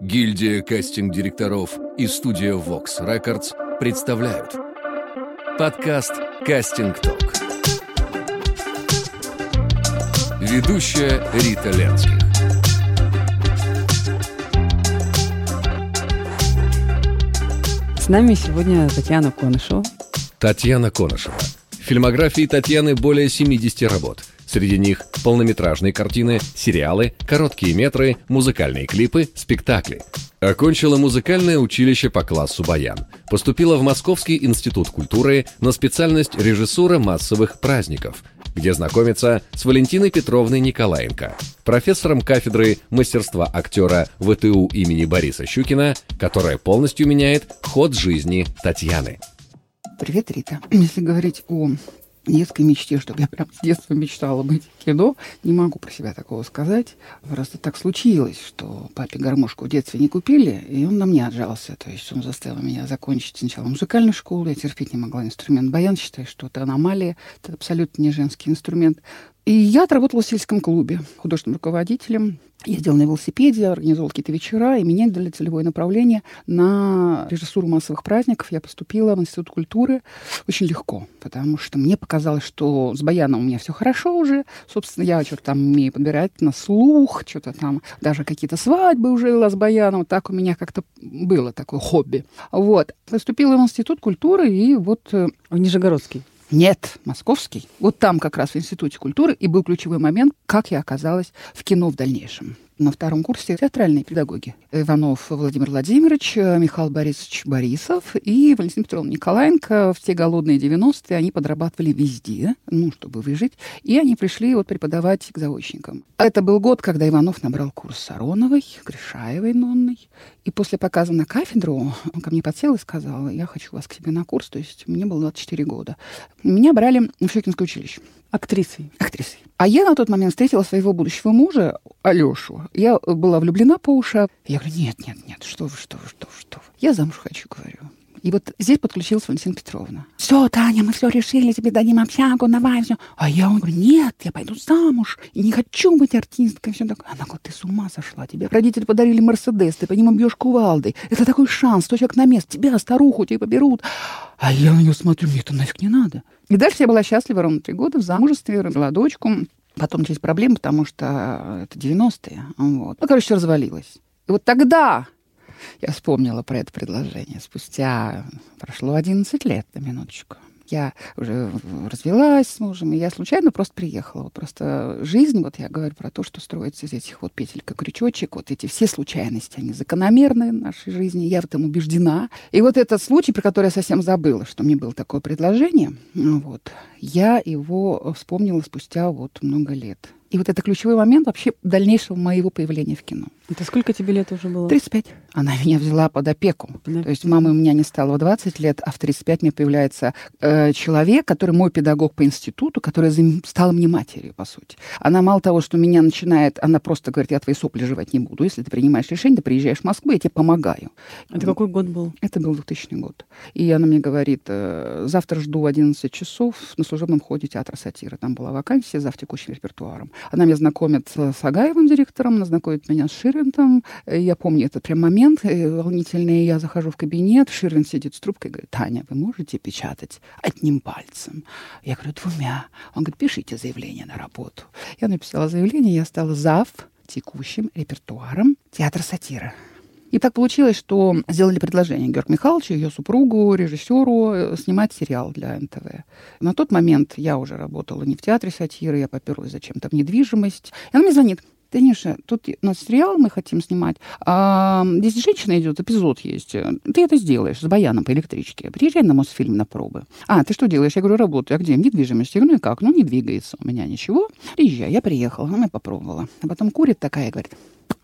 Гильдия кастинг-директоров и студия Vox Records представляют подкаст «Кастинг Ток». Ведущая Рита Ленских. С нами сегодня Татьяна Конышева. Татьяна Конышева. В фильмографии Татьяны более 70 работ – Среди них полнометражные картины, сериалы, короткие метры, музыкальные клипы, спектакли. Окончила музыкальное училище по классу баян. Поступила в Московский институт культуры на специальность режиссура массовых праздников, где знакомится с Валентиной Петровной Николаенко, профессором кафедры мастерства актера ВТУ имени Бориса Щукина, которая полностью меняет ход жизни Татьяны. Привет, Рита. Если говорить о детской мечте, чтобы я прям с детства мечтала быть в кино. Не могу про себя такого сказать. Просто так случилось, что папе гармошку в детстве не купили, и он на мне отжался. То есть он заставил меня закончить сначала музыкальную школу. Я терпеть не могла инструмент баян, считаю, что это аномалия. Это абсолютно не женский инструмент. И я отработала в сельском клубе художественным руководителем. Ездила на велосипеде, организовала какие-то вечера, и меня дали целевое направление на режиссуру массовых праздников. Я поступила в Институт культуры очень легко, потому что мне показалось, что с баяном у меня все хорошо уже. Собственно, я что-то там умею подбирать на слух, что-то там, даже какие-то свадьбы уже вела с баяном. Так у меня как-то было такое хобби. Вот. Поступила в Институт культуры, и вот... Э, в Нижегородский. Нет, московский. Вот там как раз в Институте культуры и был ключевой момент, как я оказалась в кино в дальнейшем на втором курсе театральные педагоги. Иванов Владимир Владимирович, Михаил Борисович Борисов и Валентин Петровна Николаенко. В те голодные 90-е они подрабатывали везде, ну, чтобы выжить. И они пришли вот преподавать к заочникам. Это был год, когда Иванов набрал курс Сароновой, Гришаевой Нонной. И после показа на кафедру он ко мне подсел и сказал, я хочу вас к себе на курс. То есть мне было 24 года. Меня брали в Щекинское училище. Актрисой. Актрисой. А я на тот момент встретила своего будущего мужа, Алешу. Я была влюблена по уши. Я говорю, нет, нет, нет, что вы, что вы, что вы, что вы. Я замуж хочу, говорю. И вот здесь подключилась Валентина Петровна. Все, Таня, мы все решили, тебе дадим общагу, давай, все. А я говорю, нет, я пойду замуж. И не хочу быть артисткой. Все такое. Она говорит, ты с ума сошла. Тебе родители подарили Мерседес, ты по нему бьешь кувалдой. Это такой шанс, сто человек на место. Тебя, старуху, тебе поберут. А я на нее смотрю, мне это нафиг не надо. И дальше я была счастлива ровно три года в замужестве, родила дочку. Потом начались проблемы, потому что это 90-е. Вот. Ну, короче, все развалилось. И вот тогда я вспомнила про это предложение. Спустя прошло 11 лет, на минуточку. Я уже развелась с мужем, и я случайно просто приехала. Вот просто жизнь, вот я говорю про то, что строится из этих вот петель, как крючочек, вот эти все случайности, они закономерны в нашей жизни, я в этом убеждена. И вот этот случай, про который я совсем забыла, что мне было такое предложение, вот, я его вспомнила спустя вот много лет. И вот это ключевой момент вообще дальнейшего моего появления в кино. Это сколько тебе лет уже было? 35. Она меня взяла под опеку. Да. То есть мамы у меня не стало в 20 лет, а в 35 мне появляется э, человек, который мой педагог по институту, который стала мне матерью, по сути. Она мало того, что меня начинает, она просто говорит, я твои сопли жевать не буду. Если ты принимаешь решение, ты приезжаешь в Москву, я тебе помогаю. Это какой год был? Это был 2000 год. И она мне говорит, э, завтра жду в 11 часов на служебном ходе театра сатиры. Там была вакансия за текущим репертуаром. Она меня знакомит с Агаевым директором, она знакомит меня с Ширвинтом. Я помню этот прям момент э, волнительный. Я захожу в кабинет, Ширвин сидит с трубкой и говорит, Таня, вы можете печатать одним пальцем? Я говорю, двумя. Он говорит, пишите заявление на работу. Я написала заявление, я стала зав текущим репертуаром театра сатира. И так получилось, что сделали предложение Георгу Михайловичу, ее супругу, режиссеру, э, снимать сериал для НТВ. На тот момент я уже работала не в театре сатиры, я поперлась зачем-то в недвижимость. И она мне звонит. Таниша, тут у нас сериал мы хотим снимать. А, здесь женщина идет, эпизод есть. Ты это сделаешь с баяном по электричке. Приезжай на Мосфильм на пробы. А, ты что делаешь? Я говорю, работаю. А где? В недвижимости. Я говорю, ну и как? Ну, не двигается у меня ничего. Приезжай. Я приехала, она попробовала. А потом курит такая, говорит,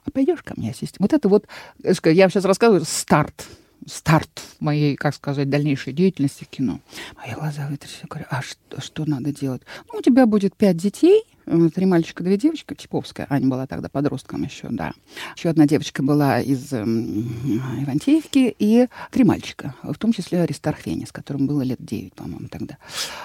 а пойдешь ко мне ассистент? Вот это вот, э, я сейчас рассказываю, старт старт моей, как сказать, дальнейшей деятельности в кино. Мои глаза вытрясли. Говорю, а что, что надо делать? Ну, у тебя будет пять детей, три мальчика, две девочки, Типовская, Аня была тогда подростком еще, да. Еще одна девочка была из э, Ивантеевки, и три мальчика, в том числе Аристарх Фенис, которому было лет девять, по-моему, тогда.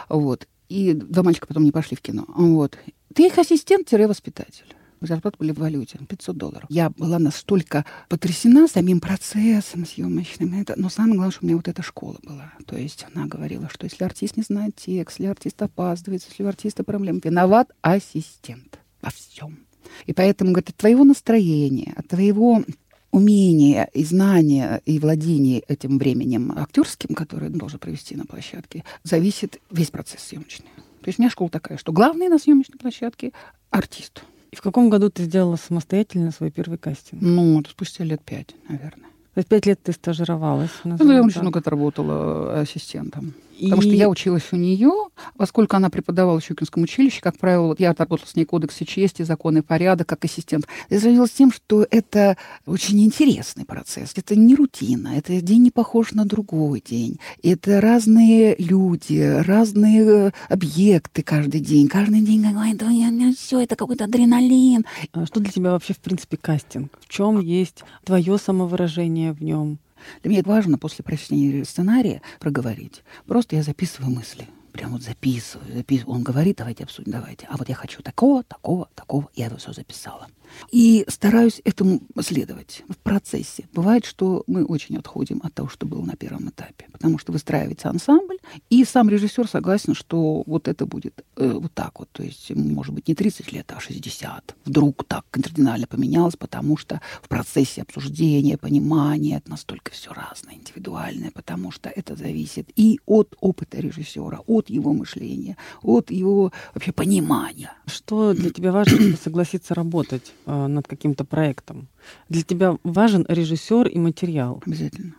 Вот. И два мальчика потом не пошли в кино. Вот. Ты их ассистент-воспитатель. Зарплаты были в валюте, 500 долларов. Я была настолько потрясена самим процессом съемочным. Это, но самое главное, что у меня вот эта школа была. То есть она говорила, что если артист не знает текст, если артист опаздывает, если у артиста проблемы, виноват ассистент во всем. И поэтому, говорит, от твоего настроения, от твоего умения и знания и владения этим временем актерским, который должен провести на площадке, зависит весь процесс съемочный. То есть у меня школа такая, что главный на съемочной площадке — артист. И в каком году ты сделала самостоятельно свой первый кастинг? Ну, это спустя лет пять, наверное. То есть пять лет ты стажировалась? Ну, я очень много отработала ассистентом. И... Потому что я училась у нее, поскольку она преподавала в Щукинском училище, как правило, вот я отработала с ней кодексы чести, законы и порядок как ассистент. Я с тем, что это очень интересный процесс. Это не рутина, это день не похож на другой день. Это разные люди, разные объекты каждый день. Каждый день какой-то все это какой-то адреналин. А что для тебя вообще в принципе кастинг? В чем есть твое самовыражение в нем? Для меня важно после прочтения сценария проговорить. Просто я записываю мысли. Прям вот записываю, записываю. Он говорит, давайте обсудим, давайте. А вот я хочу такого, такого, такого. Я это все записала. И стараюсь этому следовать в процессе. Бывает, что мы очень отходим от того, что было на первом этапе, потому что выстраивается ансамбль, и сам режиссер согласен, что вот это будет э, вот так вот, то есть, может быть, не 30 лет, а 60. Вдруг так кардинально поменялось, потому что в процессе обсуждения, понимания настолько все разное, индивидуальное, потому что это зависит и от опыта режиссера, от его мышления, от его вообще понимания. Что для тебя важно, чтобы согласиться работать? Э, над каким-то проектом. Для тебя важен режиссер и материал? Обязательно.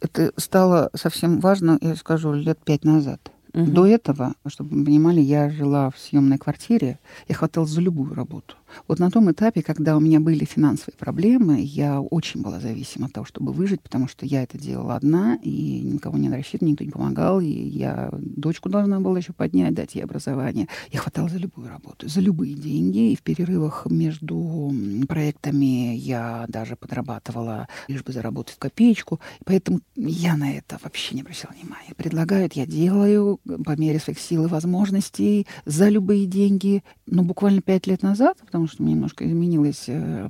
Это стало совсем важно, я скажу, лет пять назад. Угу. До этого, чтобы вы понимали, я жила в съемной квартире, я хваталась за любую работу. Вот на том этапе, когда у меня были финансовые проблемы, я очень была зависима от того, чтобы выжить, потому что я это делала одна, и никого не рассчитывала, никто не помогал, и я дочку должна была еще поднять, дать ей образование. Я хватала за любую работу, за любые деньги, и в перерывах между проектами я даже подрабатывала, лишь бы заработать копеечку, поэтому я на это вообще не обращала внимания. Предлагают, я делаю по мере своих сил и возможностей за любые деньги. Но буквально пять лет назад, потому потому что меня немножко изменилась э,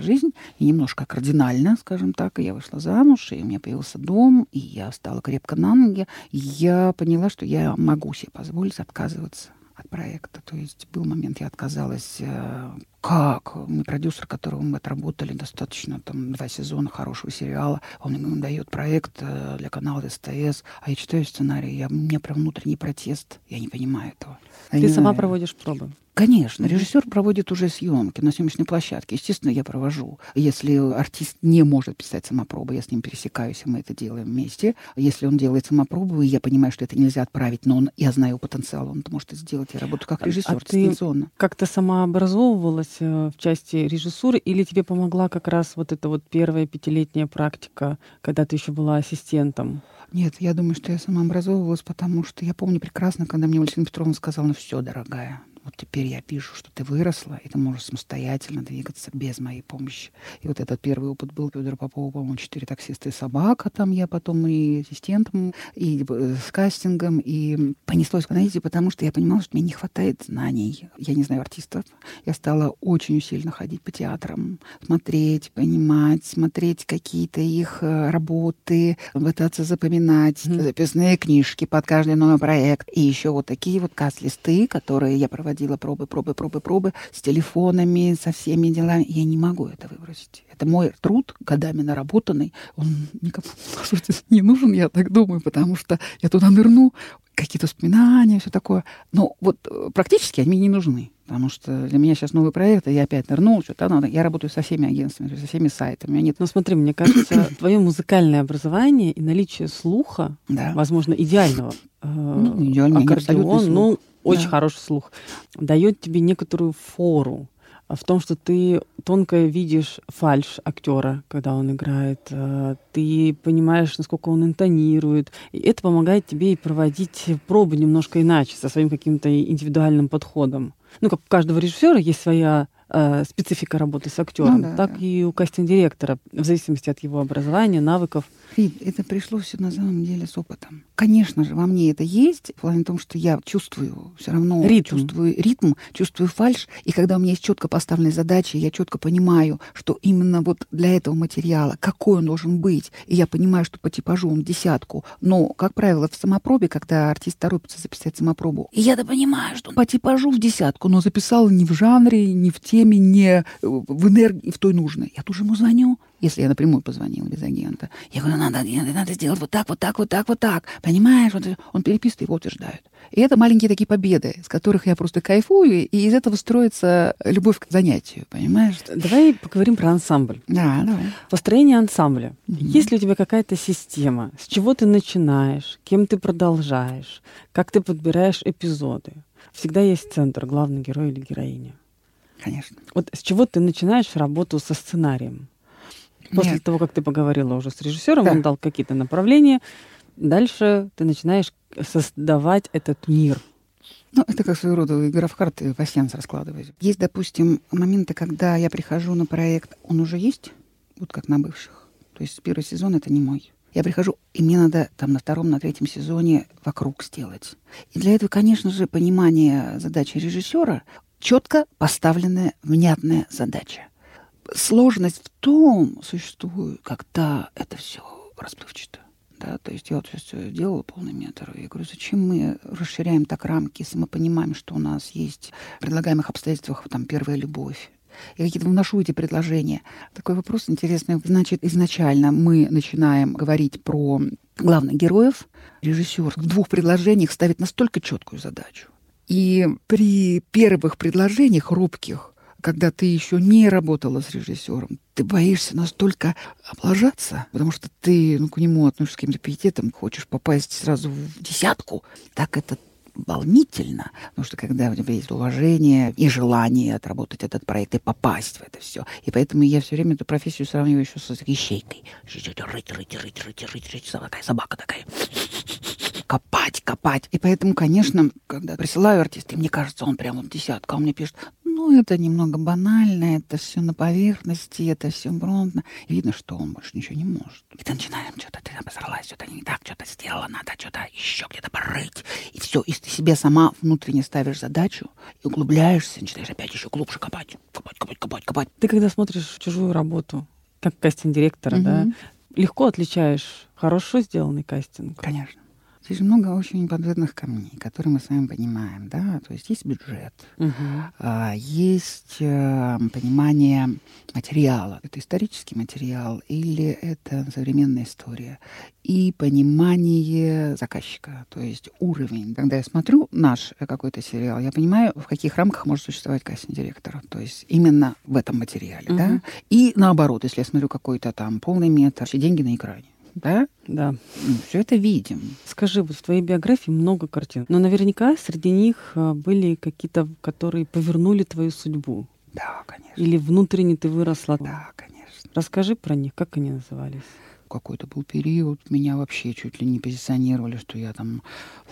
жизнь, и немножко кардинально, скажем так, и я вышла замуж, и у меня появился дом, и я стала крепко на ноги, и я поняла, что я могу себе позволить отказываться от проекта. То есть был момент, я отказалась э, как? Мы продюсер, которого мы отработали достаточно, там, два сезона хорошего сериала, он мне дает проект э, для канала СТС, а я читаю сценарий, я, у меня прям внутренний протест, я не понимаю этого. Ты я сама знаю. проводишь пробы? Конечно, режиссер проводит уже съемки на съемочной площадке. Естественно, я провожу. Если артист не может писать самопробы, я с ним пересекаюсь, и мы это делаем вместе. Если он делает самопробу, и я понимаю, что это нельзя отправить, но он, я знаю потенциал, он это может сделать. Я работаю как режиссер а дистанционно. Ты как-то сама образовывалась э, в части режиссуры, или тебе помогла как раз вот эта вот первая пятилетняя практика, когда ты еще была ассистентом? Нет, я думаю, что я сама образовывалась, потому что я помню прекрасно, когда мне Валентина Петровна сказала, ну все, дорогая, вот теперь я вижу, что ты выросла, и ты можешь самостоятельно двигаться без моей помощи. И вот этот первый опыт был Федора Попова, по-моему, четыре таксиста и собака. Там я потом и ассистентом, и э, с кастингом, и понеслось, знаете, потому что я понимала, что мне не хватает знаний. Я не знаю артистов. Я стала очень усиленно ходить по театрам, смотреть, понимать, смотреть какие-то их э, работы, пытаться запоминать mm-hmm. записные книжки под каждый новый проект. И еще вот такие вот каст-листы, которые я проводила проводила пробы, пробы, пробы, пробы с телефонами, со всеми делами. Я не могу это выбросить. Это мой труд, годами наработанный. Он никому, по сути, не нужен, я так думаю, потому что я туда нырну, какие-то воспоминания, все такое. Но вот э, практически они не нужны. Потому что для меня сейчас новый проект, и я опять нырнул, что-то надо. Я работаю со всеми агентствами, со всеми сайтами. Нет... Ну смотри, мне кажется, твое музыкальное образование и наличие слуха, да. возможно, идеального, э, ну, идеальный, аккордеон, ну, очень да. хороший слух, дает тебе некоторую фору в том, что ты тонко видишь фальш актера, когда он играет, э, ты понимаешь, насколько он интонирует, и это помогает тебе и проводить пробы немножко иначе, со своим каким-то индивидуальным подходом. Ну, как у каждого режиссера есть своя э, специфика работы с актером, ну, да, так да. и у кастинг-директора, в зависимости от его образования, навыков. Рит, это пришло все на самом деле с опытом. Конечно же, во мне это есть, в плане том, что я чувствую все равно, ритм. чувствую ритм, чувствую фальш, и когда у меня есть четко поставленные задачи, я четко понимаю, что именно вот для этого материала, какой он должен быть, и я понимаю, что по типажу он десятку, но, как правило, в самопробе, когда артист торопится записать самопробу, и я-то понимаю, что он по типажу в десятку, но записал не в жанре, не в теме, не в энергии, в той нужной. Я тоже ему звоню, если я напрямую позвонила без агента. Я говорю, надо, надо сделать вот так, вот так, вот так, вот так. Понимаешь? Вот, он переписывает, его утверждают. И это маленькие такие победы, с которых я просто кайфую, и из этого строится любовь к занятию, понимаешь? Давай поговорим про ансамбль. Да, давай. Построение ансамбля. Угу. Есть ли у тебя какая-то система? С чего ты начинаешь? Кем ты продолжаешь? Как ты подбираешь эпизоды? Всегда есть центр, главный герой или героиня. Конечно. Вот с чего ты начинаешь работу со сценарием? После Нет. того, как ты поговорила уже с режиссером, да. он дал какие-то направления, дальше ты начинаешь создавать этот мир. Ну, это как своего рода игра в карты, пассианс раскладывать. Есть, допустим, моменты, когда я прихожу на проект, он уже есть, вот как на бывших. То есть первый сезон это не мой. Я прихожу, и мне надо там на втором, на третьем сезоне вокруг сделать. И для этого, конечно же, понимание задачи режиссера, четко поставленная, внятная задача сложность в том существует, когда это все расплывчато. Да, то есть я вот сейчас делала полный метр, и говорю, зачем мы расширяем так рамки, если мы понимаем, что у нас есть в предлагаемых обстоятельствах там первая любовь, я какие-то вношу эти предложения. Такой вопрос интересный. Значит, изначально мы начинаем говорить про главных героев. Режиссер в двух предложениях ставит настолько четкую задачу. И при первых предложениях робких когда ты еще не работала с режиссером, ты боишься настолько облажаться, потому что ты ну, к нему относишься с каким-то пиететом, хочешь попасть сразу в десятку. Так это волнительно, потому что когда у тебя есть уважение и желание отработать этот проект и попасть в это все. И поэтому я все время эту профессию сравниваю еще с ищейкой. Рыть, рыть, рыть, рыть, рыть, рыть, такая собака такая копать, копать. И поэтому, конечно, когда присылаю артиста, мне кажется, он прямо в десятку, а он мне пишет, ну, это немного банально, это все на поверхности, это все бронзно. И видно, что он больше ничего не может. И ты начинаешь, что-то ты обосралась, что-то не так, что-то сделала, надо что-то еще где-то порыть. И все, и ты себе сама внутренне ставишь задачу и углубляешься, начинаешь опять еще глубже копать, копать, копать, копать, копать. Ты когда смотришь чужую работу, как кастинг-директора, угу. да, легко отличаешь хорошо сделанный кастинг. Конечно. Здесь же много очень подводных камней, которые мы с вами понимаем, да, то есть есть бюджет, угу. есть а, понимание материала, это исторический материал или это современная история, и понимание заказчика, то есть уровень. Когда я смотрю наш какой-то сериал, я понимаю, в каких рамках может существовать кастинг-директор, то есть именно в этом материале, угу. да, и наоборот, если я смотрю какой-то там полный метр, все деньги на экране да? Да. Ну, все это видим. Скажи, вот в твоей биографии много картин, но наверняка среди них а, были какие-то, которые повернули твою судьбу. Да, конечно. Или внутренне ты выросла. Да, конечно. Расскажи про них, как они назывались? Какой-то был период, меня вообще чуть ли не позиционировали, что я там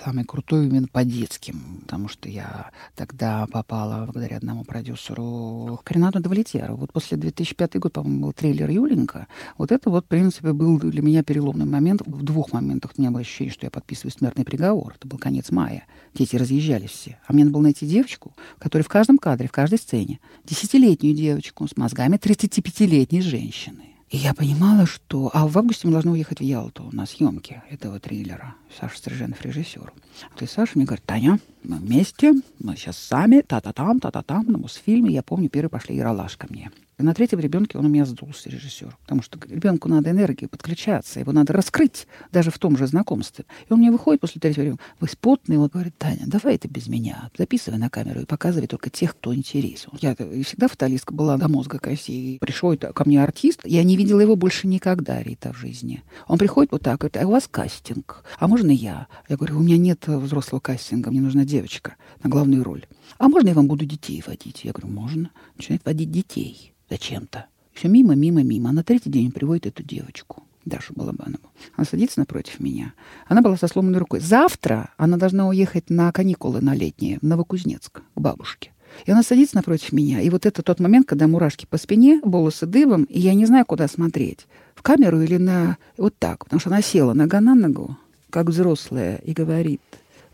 самый крутой именно по детским, потому что я тогда попала благодаря одному продюсеру к Ренату Давлетьяру. Вот после 2005 год, по-моему, был трейлер «Юленька». Вот это вот, в принципе, был для меня переломный момент. В двух моментах у меня было ощущение, что я подписываю смертный приговор. Это был конец мая. Дети разъезжались все. А мне надо было найти девочку, которая в каждом кадре, в каждой сцене, десятилетнюю девочку с мозгами 35-летней женщины и я понимала, что... А в августе мы должны уехать в Ялту на съемки этого триллера. Саша Стриженов режиссер. И Саша мне говорит, Таня, мы вместе, мы сейчас сами, та-та-там, та-та-там, на Мосфильме. Я помню, первый пошли Яралаш ко мне. На третьем ребенке он у меня сдулся, режиссер. Потому что ребенку надо энергию подключаться, его надо раскрыть даже в том же знакомстве. И он мне выходит после третьего ребенка, вы спотный, он говорит, Таня, давай это без меня. Записывай на камеру и показывай только тех, кто интересен. Я всегда фаталистка была до мозга костей. Пришел ко мне артист, я не видела его больше никогда, Рита, в жизни. Он приходит вот так, говорит, а у вас кастинг, а можно я? Я говорю, у меня нет взрослого кастинга, мне нужна девочка на главную роль. А можно я вам буду детей водить? Я говорю, можно. Начинает водить детей зачем-то. Все мимо, мимо, мимо. А на третий день приводит эту девочку. Дашу Балабанову. Она садится напротив меня. Она была со сломанной рукой. Завтра она должна уехать на каникулы на летние в Новокузнецк к бабушке. И она садится напротив меня. И вот это тот момент, когда мурашки по спине, волосы дыбом, и я не знаю, куда смотреть. В камеру или на... Вот так. Потому что она села нога на ногу. как взрослая и говорит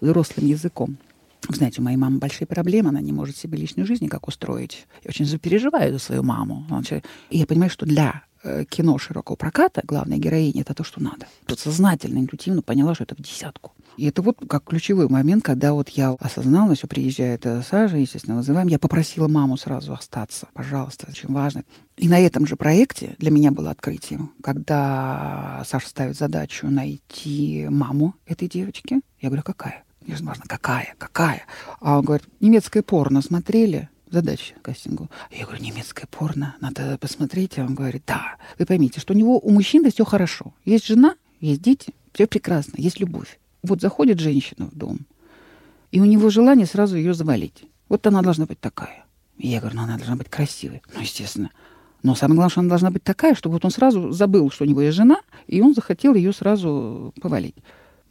взрослым языком. Знаете, у моей мамы большие проблемы, она не может себе личную жизнь никак устроить. Я очень запереживаю за свою маму. И я понимаю, что для э, кино широкого проката главная героиня это то, что надо. Тут сознательно, интуитивно поняла, что это в десятку. И это вот как ключевой момент, когда вот я осознала, что приезжает Сажа, естественно, вызываем, я попросила маму сразу остаться, пожалуйста, очень важно. И на этом же проекте для меня было открытием, когда Саша ставит задачу найти маму этой девочки. Я говорю, какая? Важно, какая, какая? А он говорит, немецкое порно смотрели? задача кастингу. Я говорю, немецкое порно, надо посмотреть. А он говорит, да. Вы поймите, что у него, у мужчины все хорошо. Есть жена, есть дети, все прекрасно, есть любовь. Вот заходит женщина в дом, и у него желание сразу ее завалить. Вот она должна быть такая. И я говорю, ну она должна быть красивой. Ну, естественно. Но самое главное, что она должна быть такая, чтобы вот он сразу забыл, что у него есть жена, и он захотел ее сразу повалить.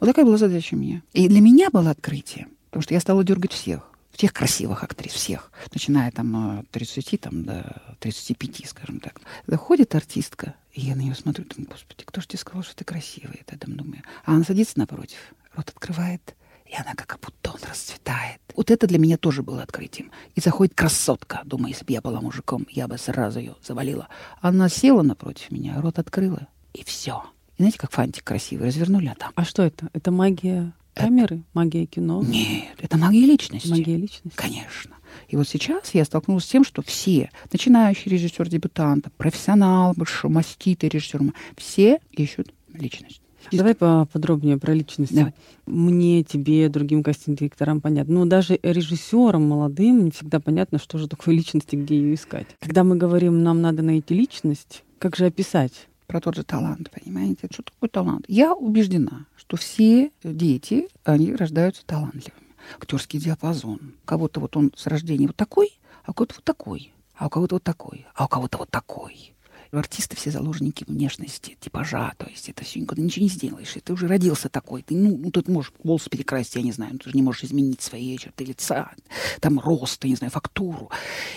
Вот такая была задача у меня. И для меня было открытие, потому что я стала дергать всех. Всех красивых актрис, всех. Начиная там от 30 там, до 35, скажем так. Заходит артистка, и я на нее смотрю, думаю, господи, кто же тебе сказал, что ты красивая? Я там думаю. А она садится напротив, рот открывает, и она как бутон расцветает. Вот это для меня тоже было открытием. И заходит красотка. Думаю, если бы я была мужиком, я бы сразу ее завалила. Она села напротив меня, рот открыла, и все. Знаете, как фантик красивый, развернули, а там. А что это? Это магия камеры, это... магия кино? Нет, это магия личности. Магия личности. Конечно. И вот сейчас я столкнулась с тем, что все, начинающие режиссер дебютанта, профессионал, большой маститый режиссер, все ищут личность. Давай поподробнее про личность. Давай. Мне, тебе, другим кастинг-директорам понятно. Но даже режиссерам молодым не всегда понятно, что же такое личность и где ее искать. Когда мы говорим, нам надо найти личность, как же описать? Про тот же талант, понимаете? Что такое талант? Я убеждена, что все дети, они рождаются талантливыми. Актерский диапазон. Кого-то вот он с рождения вот такой, а у кого-то вот такой, а у кого-то вот такой, а у кого-то вот такой. Артисты все заложники внешности, типажа, то есть это все никуда ничего не сделаешь. И ты уже родился такой. Ты, ну, ну, ты можешь волосы перекрасить, я не знаю, ты же не можешь изменить свои черты лица, там рост, я не знаю, фактуру.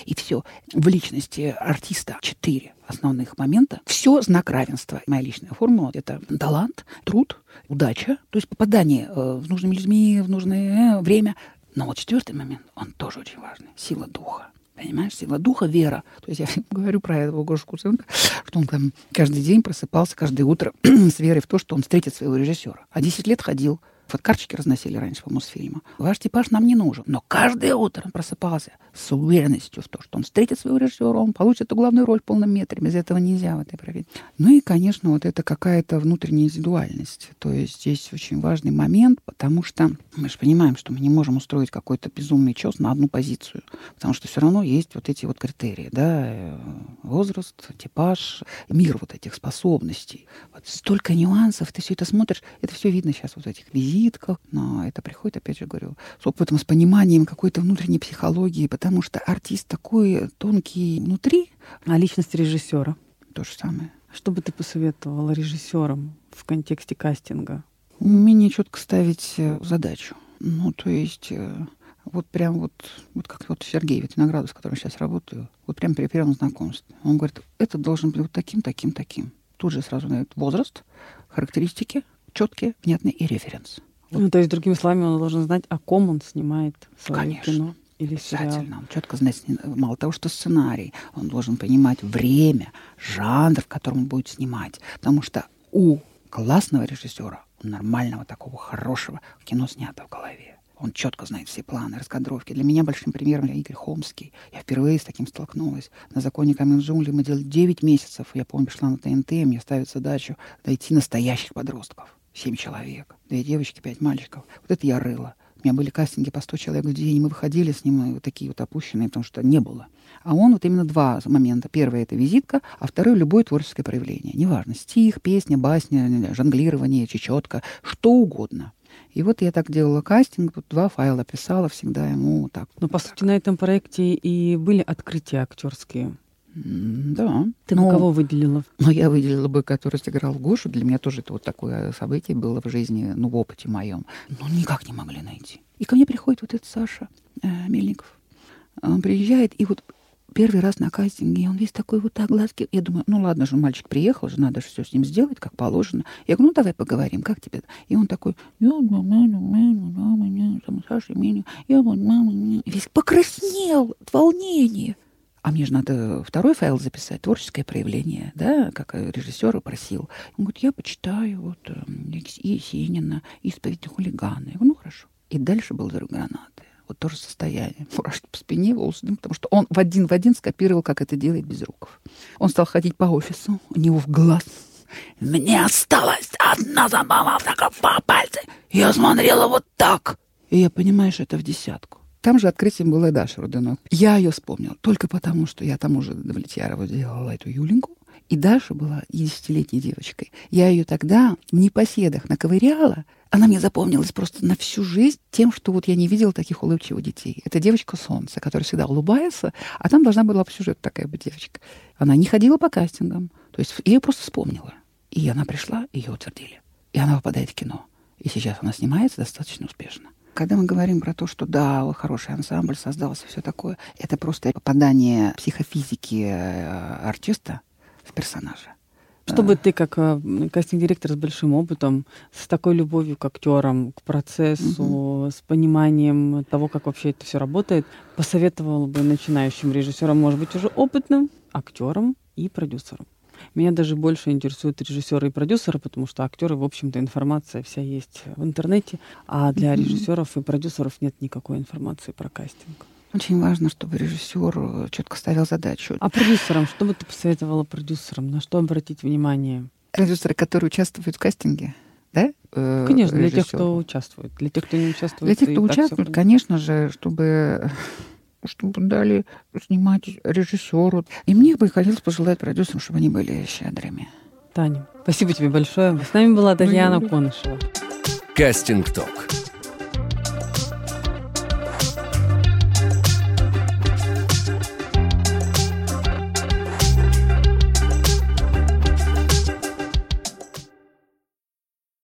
И все. В личности артиста четыре основных момента. Все знак равенства. Моя личная формула — это талант, труд, удача, то есть попадание э, в нужными людьми в нужное э, время. Но вот четвертый момент, он тоже очень важный. Сила духа. Понимаешь, сила духа, вера. То есть я говорю про этого Гошу Куценко, что он там каждый день просыпался, каждое утро с верой в то, что он встретит своего режиссера. А 10 лет ходил Фоткарточки разносили раньше по Мосфильму. Ваш типаж нам не нужен. Но каждое утро он просыпался с уверенностью в том, что он встретит своего режиссера, он получит эту главную роль в полном метре. Без этого нельзя в этой профессии. Ну и, конечно, вот это какая-то внутренняя индивидуальность. То есть здесь очень важный момент, потому что мы же понимаем, что мы не можем устроить какой-то безумный чес на одну позицию. Потому что все равно есть вот эти вот критерии, да, э, возраст, типаж, мир вот этих способностей. Вот столько нюансов, ты все это смотришь, это все видно сейчас вот этих визитах визитках, но это приходит, опять же говорю, с опытом, с пониманием какой-то внутренней психологии, потому что артист такой тонкий внутри. А личность режиссера? То же самое. Что бы ты посоветовала режиссерам в контексте кастинга? Умение четко ставить э, задачу. Ну, то есть э, вот прям вот, вот как вот Сергей Виноградов, с которым сейчас работаю, вот прям при первом знакомстве. Он говорит, это должен быть вот таким, таким, таким. Тут же сразу дает возраст, характеристики, четкие, внятные и референс. Вот. Ну, то есть, другими словами, он должен знать, о ком он снимает свое Конечно. кино или сериал. Обязательно. Он четко знает, мало того, что сценарий, он должен понимать время, жанр, в котором он будет снимать. Потому что у классного режиссера, у нормального такого хорошего кино снято в голове. Он четко знает все планы, раскадровки. Для меня большим примером Игорь Холмский. Я впервые с таким столкнулась. На законе камень джунгли мы делали 9 месяцев. Я помню, пришла на ТНТ, мне ставят задачу дойти настоящих подростков семь человек. Две девочки, пять мальчиков. Вот это я рыла. У меня были кастинги по 100 человек в день, и мы выходили с ним вот такие вот опущенные, потому что не было. А он вот именно два момента. Первый — это визитка, а второй — любое творческое проявление. Неважно, стих, песня, басня, жонглирование, чечетка, что угодно. И вот я так делала кастинг, тут два файла писала всегда ему так. Но, по так. сути, на этом проекте и были открытия актерские. Да. Ты бы кого выделила? Ну, я выделила бы, который сыграл Гошу. Для меня тоже это вот такое событие было в жизни, ну, в опыте моем. Но никак не могли найти. И ко мне приходит вот этот Саша э, Мельников. Он приезжает, и вот первый раз на кастинге, и он весь такой вот так глазки. Я думаю, ну ладно же, мальчик приехал же, надо же все с ним сделать, как положено. Я говорю, ну давай поговорим, как тебе? И он такой, я весь покраснел от волнения. А мне же надо второй файл записать, творческое проявление, да, как режиссер просил. Он говорит, я почитаю вот э, Есенина, «Исповедь хулигана». Я говорю, ну хорошо. И дальше был взрыв гранаты вот то же состояние. Мурашки по спине, волосы дым, потому что он в один в один скопировал, как это делает Безруков. Он стал ходить по офису, у него в глаз мне осталась одна забава по пальцы. Я смотрела вот так. И я понимаю, что это в десятку. Там же открытием была Даша Руденок. Я ее вспомнил только потому, что я там уже до Влетьярова делала эту Юленьку. И Даша была десятилетней девочкой. Я ее тогда в непоседах наковыряла, она мне запомнилась просто на всю жизнь тем, что вот я не видела таких улыбчивых детей. Это девочка солнце, которая всегда улыбается, а там должна была по сюжету такая быть девочка. Она не ходила по кастингам. То есть ее просто вспомнила. И она пришла, ее утвердили. И она попадает в кино. И сейчас она снимается достаточно успешно. Когда мы говорим про то, что да, хороший ансамбль создался, все такое, это просто попадание психофизики э, артиста в персонажа. Чтобы ты, как э, кастинг-директор с большим опытом, с такой любовью к актерам, к процессу, угу. с пониманием того, как вообще это все работает, посоветовал бы начинающим режиссерам, может быть, уже опытным актерам и продюсерам. Меня даже больше интересуют режиссеры и продюсеры, потому что актеры, в общем-то, информация вся есть в интернете, а для режиссеров и продюсеров нет никакой информации про кастинг. Очень важно, чтобы режиссер э, четко ставил задачу. А продюсерам, что бы ты посоветовала продюсерам? На что обратить внимание? Продюсеры, которые участвуют в кастинге, да? Э, конечно, для тех, кто участвует. Для тех, кто не участвует. Для тех, кто участвует, конечно же, чтобы чтобы дали снимать режиссеру. И мне бы хотелось пожелать продюсерам, чтобы они были щедрыми. Таня, спасибо тебе большое. С нами была Татьяна Конышева. Кастинг-ток.